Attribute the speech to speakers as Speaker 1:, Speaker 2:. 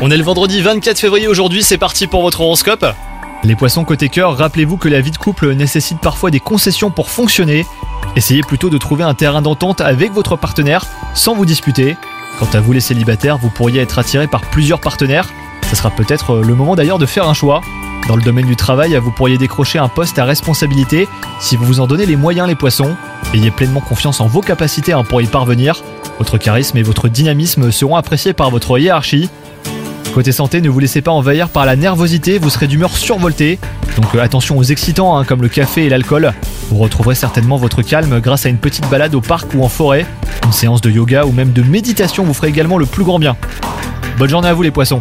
Speaker 1: On est le vendredi 24 février aujourd'hui, c'est parti pour votre horoscope. Les poissons côté cœur, rappelez-vous que la vie de couple nécessite parfois des concessions pour fonctionner. Essayez plutôt de trouver un terrain d'entente avec votre partenaire sans vous disputer. Quant à vous les célibataires, vous pourriez être attiré par plusieurs partenaires. Ce sera peut-être le moment d'ailleurs de faire un choix. Dans le domaine du travail, vous pourriez décrocher un poste à responsabilité si vous vous en donnez les moyens les poissons. Ayez pleinement confiance en vos capacités hein, pour y parvenir. Votre charisme et votre dynamisme seront appréciés par votre hiérarchie. Côté santé, ne vous laissez pas envahir par la nervosité, vous serez d'humeur survoltée. Donc euh, attention aux excitants hein, comme le café et l'alcool. Vous retrouverez certainement votre calme grâce à une petite balade au parc ou en forêt. Une séance de yoga ou même de méditation vous ferait également le plus grand bien. Bonne journée à vous les poissons